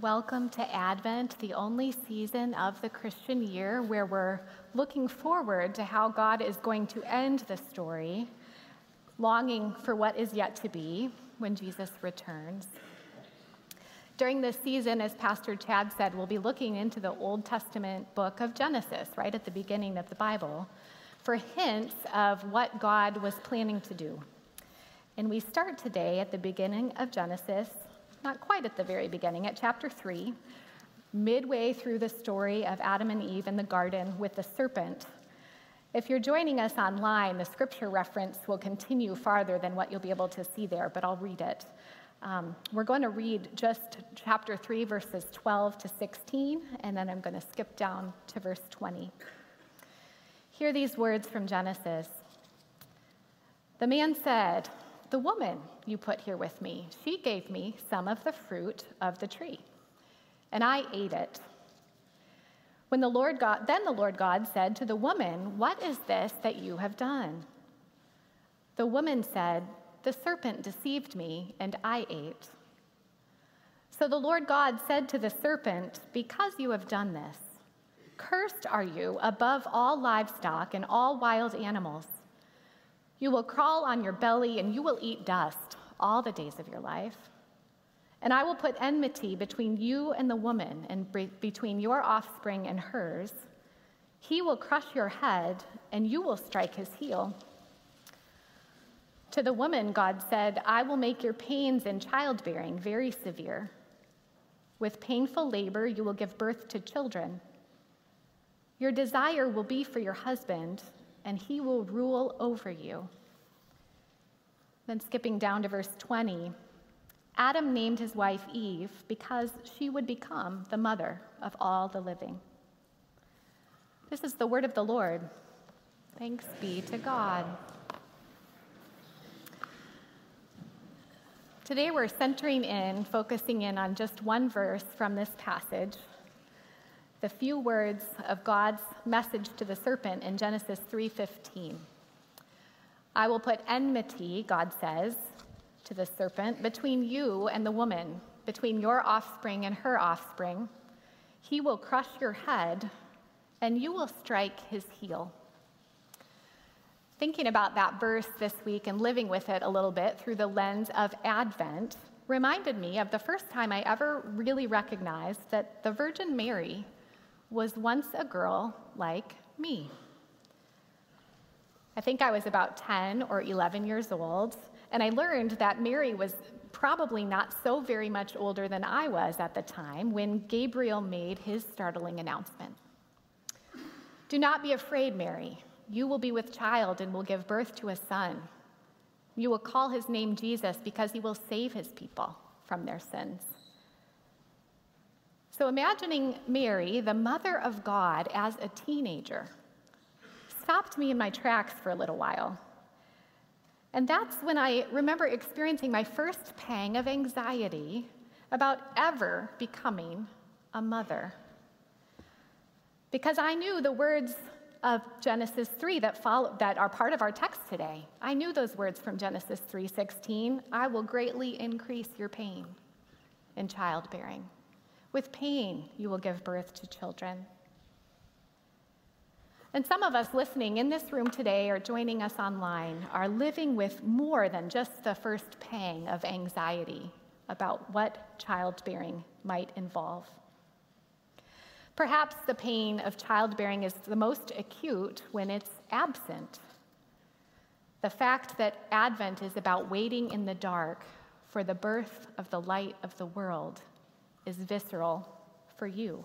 Welcome to Advent, the only season of the Christian year where we're looking forward to how God is going to end the story, longing for what is yet to be when Jesus returns. During this season, as Pastor Chad said, we'll be looking into the Old Testament book of Genesis, right at the beginning of the Bible, for hints of what God was planning to do. And we start today at the beginning of Genesis not quite at the very beginning, at chapter 3, midway through the story of Adam and Eve in the garden with the serpent. If you're joining us online, the scripture reference will continue farther than what you'll be able to see there, but I'll read it. Um, we're going to read just chapter 3, verses 12 to 16, and then I'm going to skip down to verse 20. Hear these words from Genesis. The man said, the woman you put here with me, she gave me some of the fruit of the tree, and I ate it. When the Lord God, then the Lord God said to the woman, What is this that you have done? The woman said, The serpent deceived me, and I ate. So the Lord God said to the serpent, Because you have done this, cursed are you above all livestock and all wild animals. You will crawl on your belly and you will eat dust all the days of your life. And I will put enmity between you and the woman, and between your offspring and hers. He will crush your head, and you will strike his heel. To the woman, God said, I will make your pains in childbearing very severe. With painful labor, you will give birth to children. Your desire will be for your husband and he will rule over you. Then, skipping down to verse 20, Adam named his wife Eve because she would become the mother of all the living. This is the word of the Lord. Thanks be to God. Today we're centering in, focusing in on just one verse from this passage, the few words of God's message to the serpent in Genesis 3:15. I will put enmity, God says, to the serpent between you and the woman, between your offspring and her offspring. He will crush your head, and you will strike his heel. Thinking about that verse this week and living with it a little bit through the lens of Advent reminded me of the first time I ever really recognized that the Virgin Mary was once a girl like me. I think I was about 10 or 11 years old, and I learned that Mary was probably not so very much older than I was at the time when Gabriel made his startling announcement. Do not be afraid, Mary. You will be with child and will give birth to a son. You will call his name Jesus because he will save his people from their sins. So, imagining Mary, the mother of God, as a teenager, stopped me in my tracks for a little while. And that's when I remember experiencing my first pang of anxiety about ever becoming a mother. Because I knew the words of Genesis 3 that follow that are part of our text today. I knew those words from Genesis 3:16, I will greatly increase your pain in childbearing. With pain, you will give birth to children. And some of us listening in this room today or joining us online are living with more than just the first pang of anxiety about what childbearing might involve. Perhaps the pain of childbearing is the most acute when it's absent. The fact that Advent is about waiting in the dark for the birth of the light of the world is visceral for you.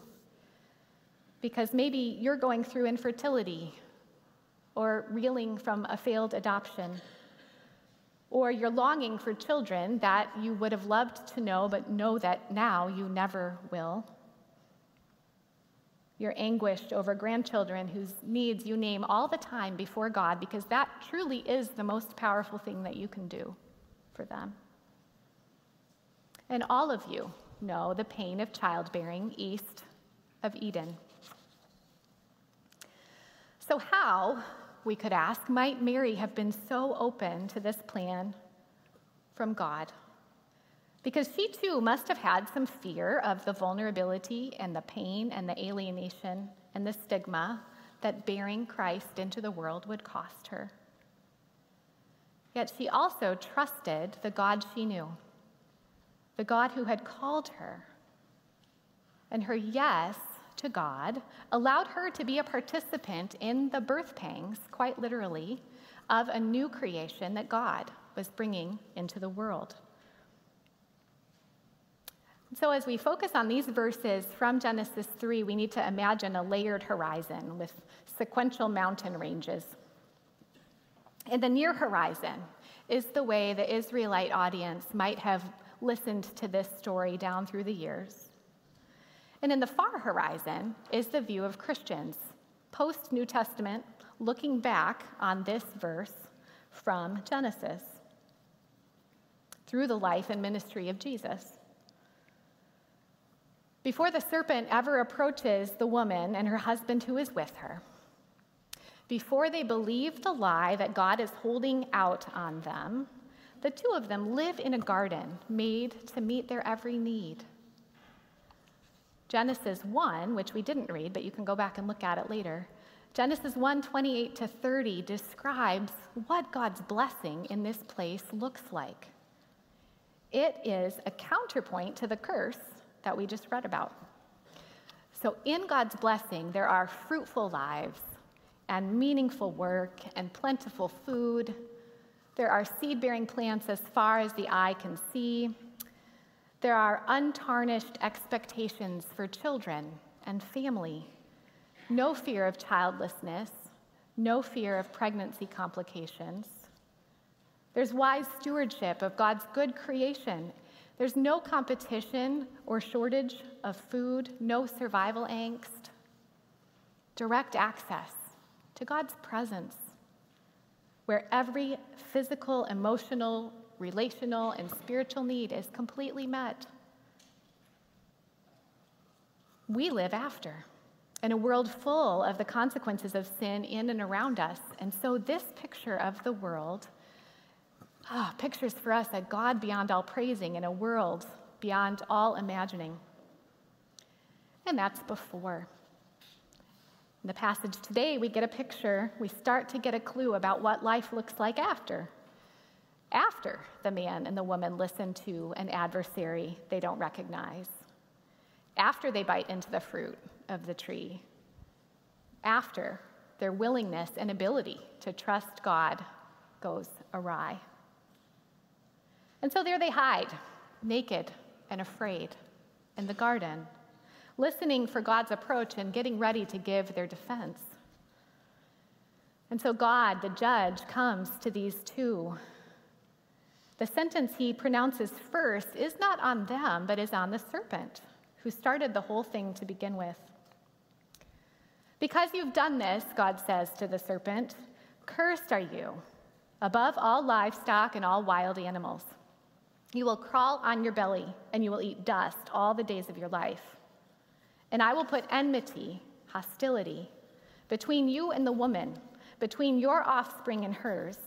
Because maybe you're going through infertility or reeling from a failed adoption, or you're longing for children that you would have loved to know, but know that now you never will. You're anguished over grandchildren whose needs you name all the time before God because that truly is the most powerful thing that you can do for them. And all of you know the pain of childbearing east of Eden. So, how, we could ask, might Mary have been so open to this plan from God? Because she too must have had some fear of the vulnerability and the pain and the alienation and the stigma that bearing Christ into the world would cost her. Yet she also trusted the God she knew, the God who had called her. And her yes to God allowed her to be a participant in the birth pangs, quite literally, of a new creation that God was bringing into the world. So, as we focus on these verses from Genesis 3, we need to imagine a layered horizon with sequential mountain ranges. In the near horizon is the way the Israelite audience might have listened to this story down through the years. And in the far horizon is the view of Christians, post New Testament, looking back on this verse from Genesis through the life and ministry of Jesus. Before the serpent ever approaches the woman and her husband who is with her, before they believe the lie that God is holding out on them, the two of them live in a garden made to meet their every need. Genesis 1, which we didn't read, but you can go back and look at it later. Genesis 1 28 to 30 describes what God's blessing in this place looks like. It is a counterpoint to the curse that we just read about. So, in God's blessing, there are fruitful lives and meaningful work and plentiful food. There are seed bearing plants as far as the eye can see. There are untarnished expectations for children and family. No fear of childlessness, no fear of pregnancy complications. There's wise stewardship of God's good creation there's no competition or shortage of food, no survival angst, direct access to God's presence, where every physical, emotional, relational, and spiritual need is completely met. We live after in a world full of the consequences of sin in and around us. And so, this picture of the world Ah, pictures for us a God beyond all praising in a world beyond all imagining. And that's before. In the passage today, we get a picture, we start to get a clue about what life looks like after. After the man and the woman listen to an adversary they don't recognize. After they bite into the fruit of the tree. After their willingness and ability to trust God goes awry. And so there they hide, naked and afraid, in the garden, listening for God's approach and getting ready to give their defense. And so God, the judge, comes to these two. The sentence he pronounces first is not on them, but is on the serpent, who started the whole thing to begin with. Because you've done this, God says to the serpent, cursed are you above all livestock and all wild animals. You will crawl on your belly, and you will eat dust all the days of your life. And I will put enmity, hostility, between you and the woman, between your offspring and hers.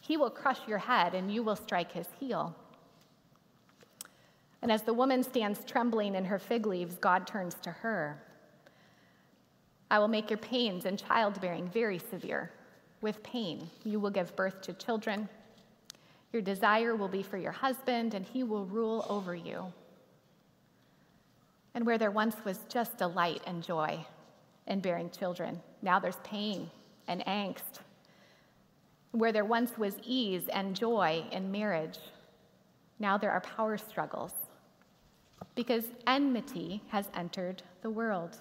He will crush your head, and you will strike his heel. And as the woman stands trembling in her fig leaves, God turns to her. I will make your pains in childbearing very severe. With pain, you will give birth to children. Your desire will be for your husband, and he will rule over you. And where there once was just delight and joy in bearing children, now there's pain and angst. Where there once was ease and joy in marriage, now there are power struggles because enmity has entered the world.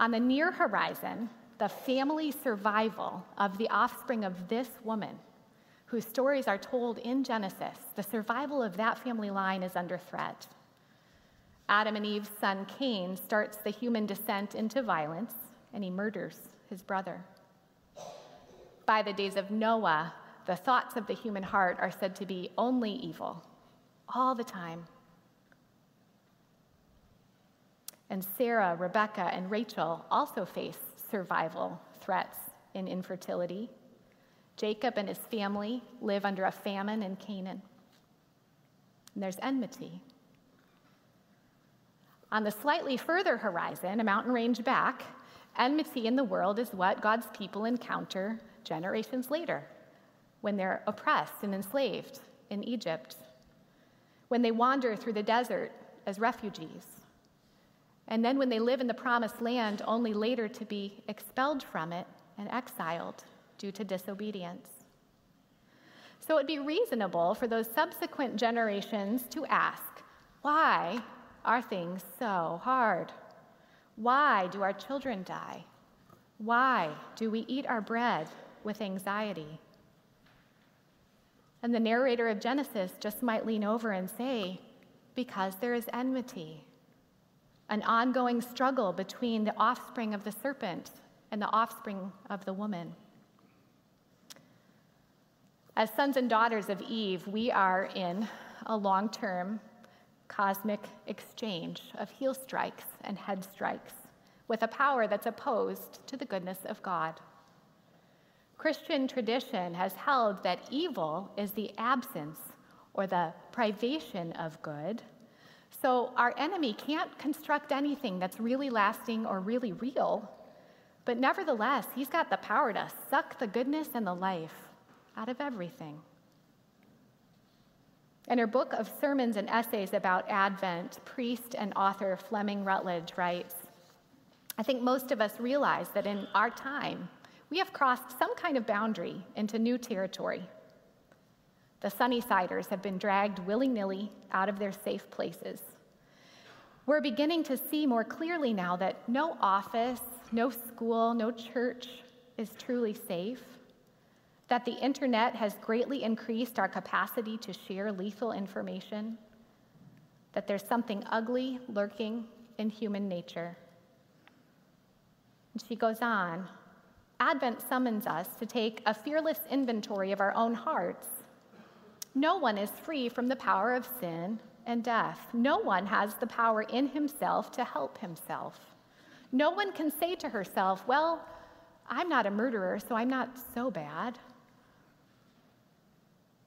On the near horizon, the family survival of the offspring of this woman whose stories are told in Genesis, the survival of that family line is under threat. Adam and Eve's son Cain starts the human descent into violence, and he murders his brother. By the days of Noah, the thoughts of the human heart are said to be only evil, all the time. And Sarah, Rebecca, and Rachel also face survival threats in infertility Jacob and his family live under a famine in Canaan. and there's enmity. On the slightly further horizon, a mountain range back, enmity in the world is what God's people encounter generations later when they're oppressed and enslaved in Egypt, when they wander through the desert as refugees, and then when they live in the promised land, only later to be expelled from it and exiled due to disobedience. So it'd be reasonable for those subsequent generations to ask why are things so hard? Why do our children die? Why do we eat our bread with anxiety? And the narrator of Genesis just might lean over and say, Because there is enmity, an ongoing struggle between the offspring of the serpent and the offspring of the woman. As sons and daughters of Eve, we are in a long term cosmic exchange of heel strikes and head strikes with a power that's opposed to the goodness of God. Christian tradition has held that evil is the absence or the privation of good. So our enemy can't construct anything that's really lasting or really real. But nevertheless, he's got the power to suck the goodness and the life out of everything. In her book of sermons and essays about Advent, priest and author Fleming Rutledge writes I think most of us realize that in our time, we have crossed some kind of boundary into new territory. The Sunnysiders have been dragged willy nilly out of their safe places. We're beginning to see more clearly now that no office, no school, no church is truly safe, that the internet has greatly increased our capacity to share lethal information, that there's something ugly lurking in human nature. And she goes on Advent summons us to take a fearless inventory of our own hearts. No one is free from the power of sin and death. No one has the power in himself to help himself. No one can say to herself, Well, I'm not a murderer, so I'm not so bad.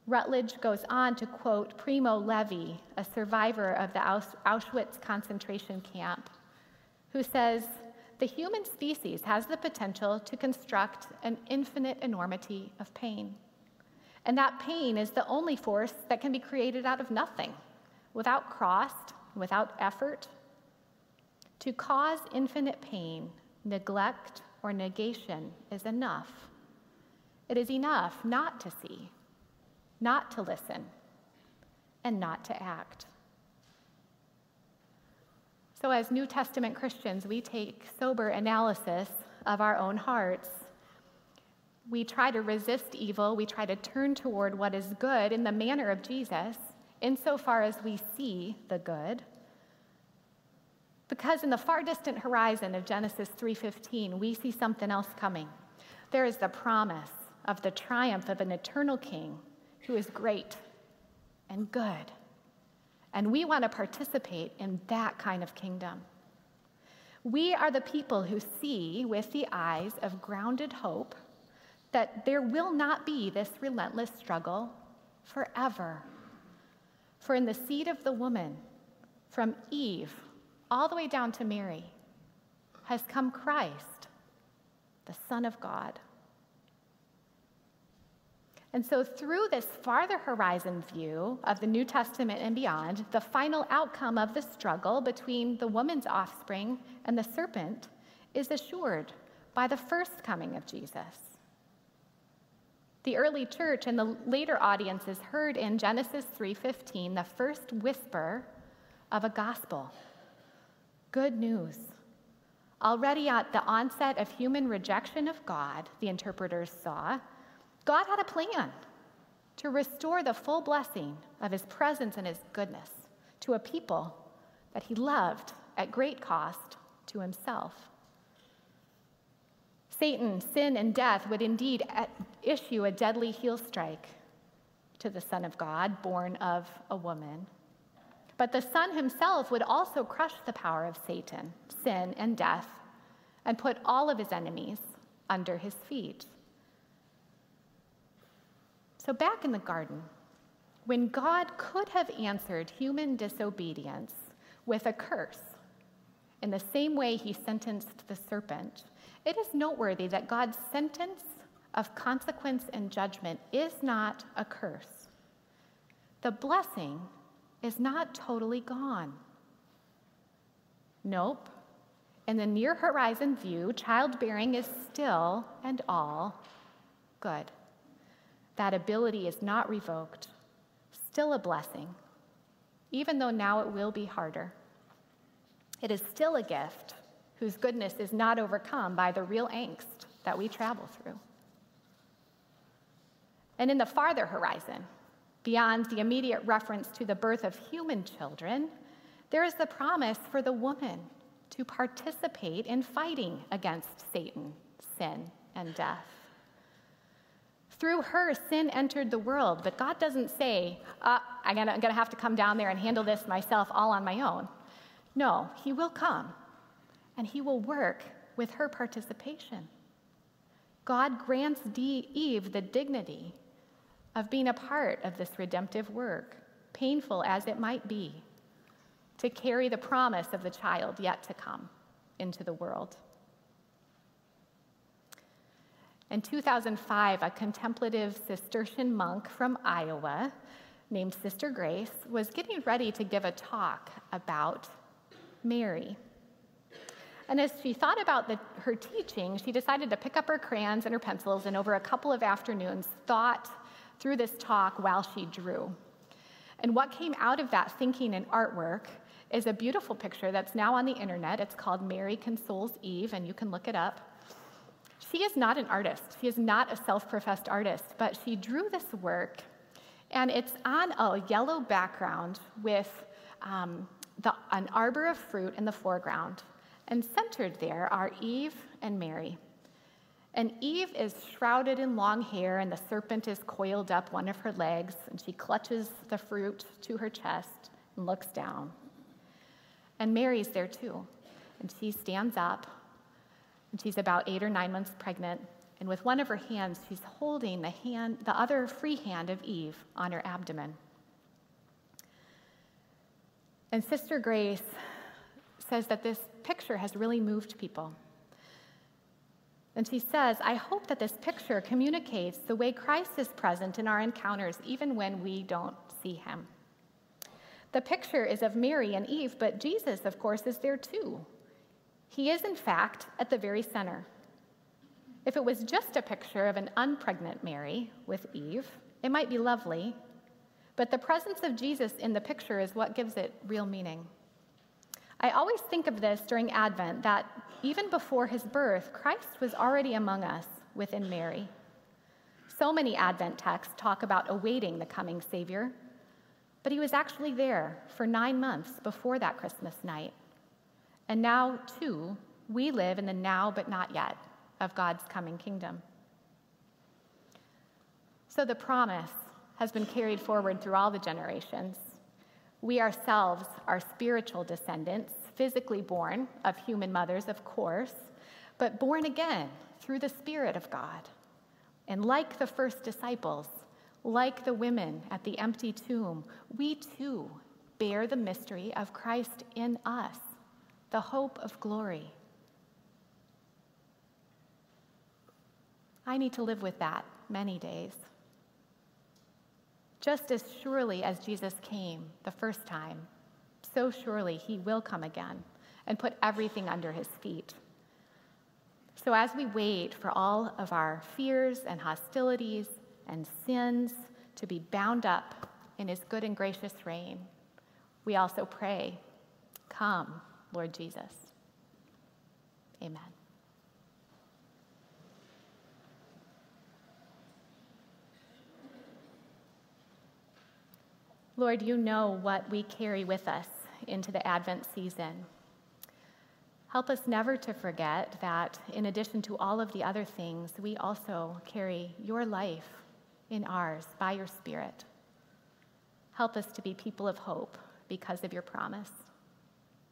Rutledge goes on to quote Primo Levi, a survivor of the Auschwitz concentration camp, who says, the human species has the potential to construct an infinite enormity of pain. And that pain is the only force that can be created out of nothing, without cost, without effort. To cause infinite pain, neglect, or negation is enough. It is enough not to see, not to listen, and not to act. So, as New Testament Christians, we take sober analysis of our own hearts. We try to resist evil, we try to turn toward what is good in the manner of Jesus, insofar as we see the good. Because in the far distant horizon of Genesis 3:15, we see something else coming. There is the promise of the triumph of an eternal king who is great and good and we want to participate in that kind of kingdom. We are the people who see with the eyes of grounded hope that there will not be this relentless struggle forever. For in the seed of the woman, from Eve all the way down to Mary, has come Christ, the Son of God. And so, through this farther horizon view of the New Testament and beyond, the final outcome of the struggle between the woman's offspring and the serpent is assured by the first coming of Jesus. The early church and the later audiences heard in Genesis 3:15 the first whisper of a gospel. Good news. Already at the onset of human rejection of God, the interpreters saw, God had a plan to restore the full blessing of his presence and his goodness to a people that he loved at great cost to himself. Satan, sin, and death would indeed issue a deadly heel strike to the Son of God, born of a woman. But the Son himself would also crush the power of Satan, sin, and death, and put all of his enemies under his feet. So, back in the garden, when God could have answered human disobedience with a curse in the same way he sentenced the serpent, it is noteworthy that God's sentence of consequence and judgment is not a curse. The blessing is not totally gone. Nope. In the near horizon view, childbearing is still and all good. That ability is not revoked, still a blessing, even though now it will be harder. It is still a gift whose goodness is not overcome by the real angst that we travel through. And in the farther horizon, beyond the immediate reference to the birth of human children, there is the promise for the woman to participate in fighting against Satan, sin, and death. Through her, sin entered the world, but God doesn't say, uh, I'm going to have to come down there and handle this myself all on my own. No, He will come, and He will work with her participation. God grants Eve the dignity of being a part of this redemptive work, painful as it might be, to carry the promise of the child yet to come into the world. In 2005, a contemplative Cistercian monk from Iowa named Sister Grace was getting ready to give a talk about Mary. And as she thought about the, her teaching, she decided to pick up her crayons and her pencils and over a couple of afternoons thought through this talk while she drew. And what came out of that thinking and artwork is a beautiful picture that's now on the internet. It's called Mary Consoles Eve, and you can look it up. She is not an artist. She is not a self professed artist, but she drew this work, and it's on a yellow background with um, the, an arbor of fruit in the foreground. And centered there are Eve and Mary. And Eve is shrouded in long hair, and the serpent is coiled up one of her legs, and she clutches the fruit to her chest and looks down. And Mary's there too. And she stands up, she's about eight or nine months pregnant. And with one of her hands, she's holding the, hand, the other free hand of Eve on her abdomen. And Sister Grace says that this picture has really moved people. And she says, I hope that this picture communicates the way Christ is present in our encounters, even when we don't see him. The picture is of Mary and Eve, but Jesus, of course, is there too. He is, in fact, at the very center. If it was just a picture of an unpregnant Mary with Eve, it might be lovely, but the presence of Jesus in the picture is what gives it real meaning. I always think of this during Advent that even before his birth, Christ was already among us within Mary. So many Advent texts talk about awaiting the coming Savior, but he was actually there for nine months before that Christmas night. And now, too, we live in the now but not yet of God's coming kingdom. So the promise has been carried forward through all the generations. We ourselves are spiritual descendants, physically born of human mothers, of course, but born again through the Spirit of God. And like the first disciples, like the women at the empty tomb, we too bear the mystery of Christ in us, the hope of glory. I need to live with that many days. Just as surely as Jesus came the first time, so surely he will come again and put everything under his feet. So, as we wait for all of our fears and hostilities and sins to be bound up in his good and gracious reign, we also pray, Come, Lord Jesus. Amen. Lord, you know what we carry with us into the Advent season. Help us never to forget that in addition to all of the other things, we also carry your life in ours by your Spirit. Help us to be people of hope because of your promise.